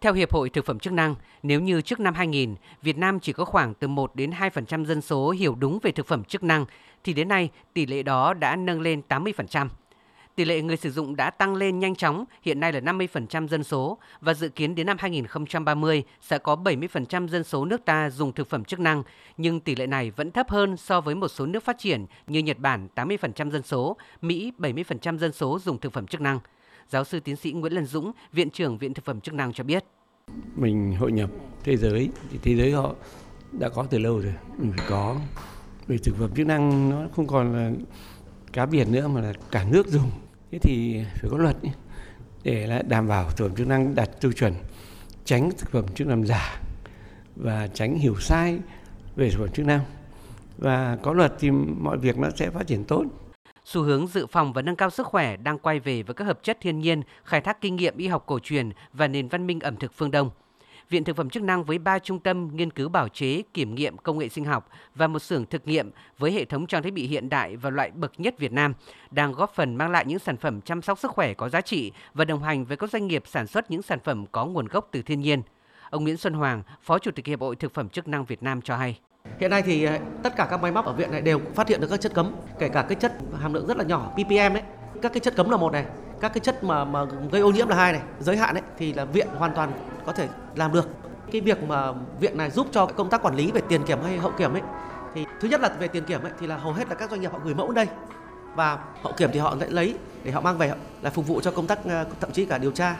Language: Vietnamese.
Theo Hiệp hội Thực phẩm chức năng, nếu như trước năm 2000, Việt Nam chỉ có khoảng từ 1 đến 2% dân số hiểu đúng về thực phẩm chức năng, thì đến nay tỷ lệ đó đã nâng lên 80%. Tỷ lệ người sử dụng đã tăng lên nhanh chóng, hiện nay là 50% dân số và dự kiến đến năm 2030 sẽ có 70% dân số nước ta dùng thực phẩm chức năng, nhưng tỷ lệ này vẫn thấp hơn so với một số nước phát triển như Nhật Bản 80% dân số, Mỹ 70% dân số dùng thực phẩm chức năng. Giáo sư tiến sĩ Nguyễn Lân Dũng, Viện trưởng Viện Thực phẩm chức năng cho biết. Mình hội nhập thế giới, thì thế giới họ đã có từ lâu rồi, mình phải có. về thực phẩm chức năng nó không còn là cá biển nữa mà là cả nước dùng. Thế thì phải có luật để là đảm bảo thực phẩm chức năng đạt tiêu chuẩn, tránh thực phẩm chức năng giả và tránh hiểu sai về thực phẩm chức năng. Và có luật thì mọi việc nó sẽ phát triển tốt. Xu hướng dự phòng và nâng cao sức khỏe đang quay về với các hợp chất thiên nhiên, khai thác kinh nghiệm y học cổ truyền và nền văn minh ẩm thực phương Đông. Viện Thực phẩm chức năng với 3 trung tâm nghiên cứu bảo chế, kiểm nghiệm công nghệ sinh học và một xưởng thực nghiệm với hệ thống trang thiết bị hiện đại và loại bậc nhất Việt Nam đang góp phần mang lại những sản phẩm chăm sóc sức khỏe có giá trị và đồng hành với các doanh nghiệp sản xuất những sản phẩm có nguồn gốc từ thiên nhiên. Ông Nguyễn Xuân Hoàng, Phó Chủ tịch Hiệp hội Thực phẩm chức năng Việt Nam cho hay. Hiện nay thì ờ, tất cả các máy móc ở viện này đều phát hiện được các chất cấm, kể cả cái chất hàm lượng rất là nhỏ ppm đấy. Các cái chất cấm là một này, các cái chất mà mà gây ô nhiễm là hai này, giới hạn đấy thì là viện hoàn toàn có thể làm được. Cái việc mà viện này giúp cho công tác quản lý về tiền kiểm hay hậu kiểm ấy thì thứ nhất là về tiền kiểm ấy thì là hầu hết là các doanh nghiệp họ gửi mẫu đây và hậu kiểm thì họ lại lấy để họ mang về là phục vụ cho công tác ờ, thậm chí cả điều tra